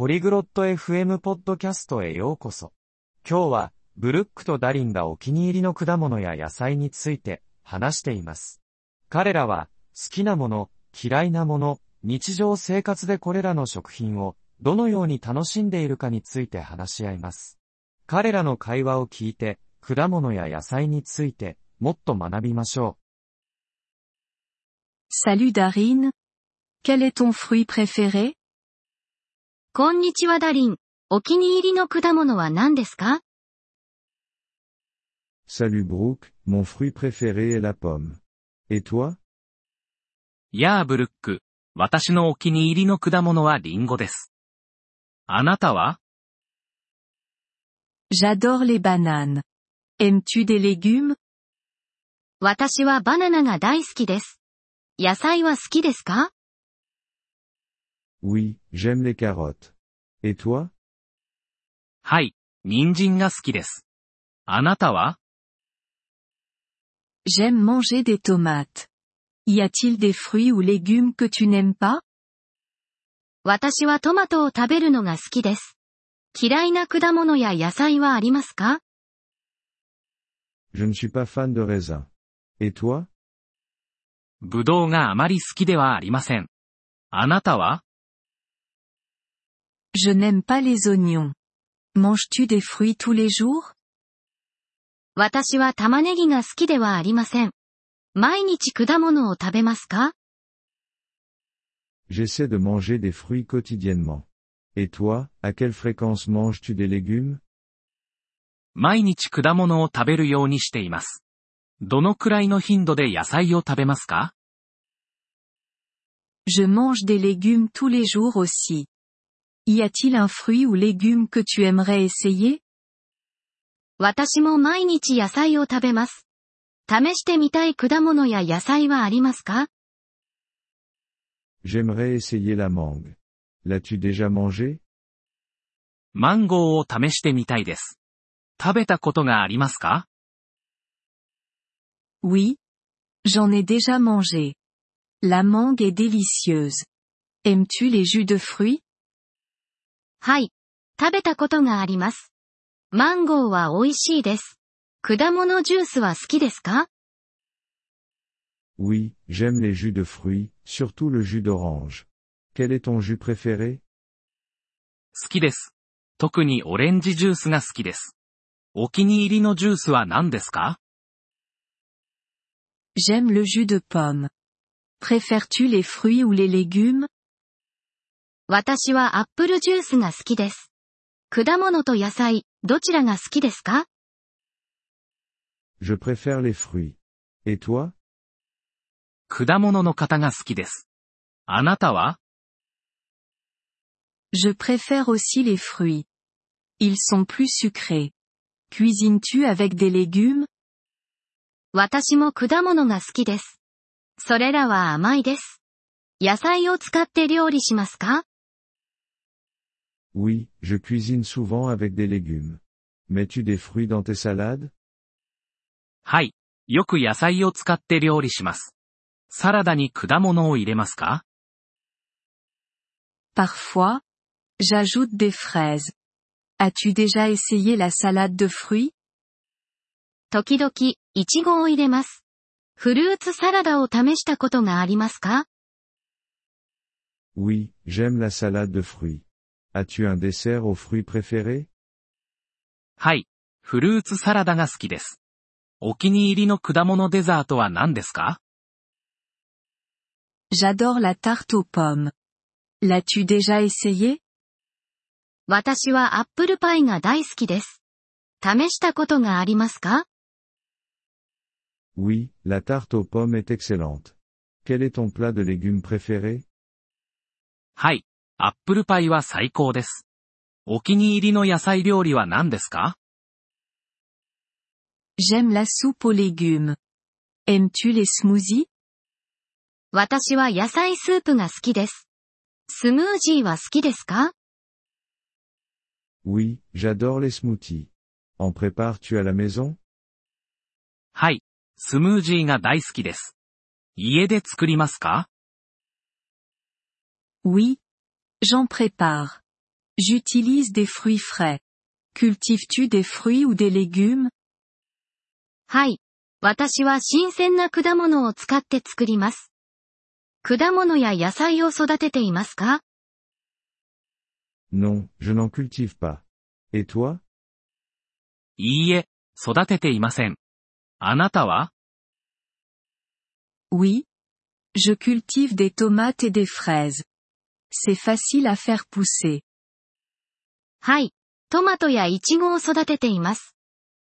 ポリグロット FM ポッドキャストへようこそ。今日は、ブルックとダリンがお気に入りの果物や野菜について話しています。彼らは、好きなもの、嫌いなもの、日常生活でこれらの食品をどのように楽しんでいるかについて話し合います。彼らの会話を聞いて、果物や野菜についてもっと学びましょ Salut Darin! Quel est ton fruit préféré? こんにちはダリン。お気に入りの果物は何ですか Salut Brooke, mon fruit préféré est la pomme. Et toi やあブルック、私のお気に入りの果物はリンゴです。あなたは J'adore les bananes. Aimes-tu des légumes 私はバナナが大好きです。野菜は好きですか Oui, j'aime les carottes. Et toi はい、人参が好きです。あなたは J'aime manger des tomates. Y a-t-il des fruits ou légumes que tu n'aimes pas 私はトマトを食べるのが好きです。嫌いな果物や野菜はありますか Je ne suis pas fan de raisin. Et toi ぶどうがあまり好きではありません。あなたは Je n'aime pas les oignons. Manges-tu des fruits tous les jours 私は玉ねぎが好きではありません。毎日果物を食べますか J'essaie de manger des fruits quotidiennement. Et toi, à quelle fréquence manges-tu des légumes 毎日果物を食べるようにしています。どのくらいの頻度で野菜を食べますか Je mange des légumes tous les jours aussi. Y a-t-il un fruit ou légume que tu aimerais essayer 私も毎日野菜を食べます。試してみたい果物や野菜はありますか J'aimerais essayer la mangue. L'as-tu déjà mangé マンゴーを試してみたいです。食べたことがありますか Oui. J'en ai déjà mangé. La mangue est délicieuse. Aimes-tu les jus de fruits はい。食べたことがあります。マンゴーは美味しいです。果物ジュースは好きですか Oui, j'aime les jus de fruits, surtout le jus d'orange. Quel est ton jus préféré 好きです。特にオレンジジュースが好きです。お気に入りのジュースは何ですか J'aime le jus de pomme. Préfères-tu les fruits ou les légumes 私はアップルジュースが好きです。果物と野菜、どちらが好きですか Je préfère les fruits. Et toi 果物の方が好きです。あなたは Je préfère aussi les fruits. Ils sont plus sucrés. Cuisines-tu avec des légumes 私も果物が好きです。それらは甘いです。野菜を使って料理しますか Oui, je cuisine souvent avec des légumes. Mets-tu des fruits dans tes salades はい。よく野菜を使って料理します。サラダに果物を入れますか Parfois. J'ajoute des fraises. As-tu déjà essayé la salade de fruits 時々、いちごを入れます。フルーツサラダを試したことがありますか Oui, j'aime la salade de fruits. As-tu un dessert aux fruits préférés はい。フルーツサラダが好きです。お気に入りの果物デザートは何ですか J'adore la tarte aux pommes. L'as-tu déjà essayé 私はアップルパイが大好きです。試したことがありますか Oui, la tarte aux pommes est excellente. Quel est ton plat de légumes préféré はい。アップルパイは最高です。お気に入りの野菜料理は何ですか J'aime la soupe aux légumes. Aimes-tu les smoothies 私は野菜スープが好きです。スムージーは好きですか Oui, j'adore les smoothies. En prépares-tu à la maison はい。スムージーが大好きです。家で作りますか Oui. J'en prépare. J'utilise des fruits frais. Cultives-tu des fruits ou des légumes はい。私は新鮮な果物を使って作ります。果物や野菜を育てていますか Non, je n'en cultive pas. Et toi いいえ、育てていません。あなたは Oui. Je cultive des tomates et des fraises. C'est facile à faire pousser. はい。トマトやイチゴを育てています。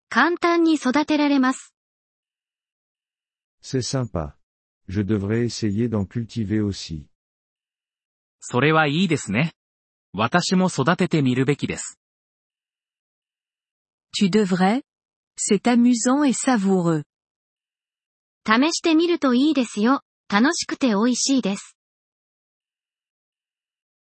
簡単に育てられます。C'est sympa. Je devrais essayer d'en cultiver aussi. それはいいですね。私も育ててみるべきです。Tu devrais C'est amusant et savoureux. 試してみるといいですよ。楽しくて美味しいです。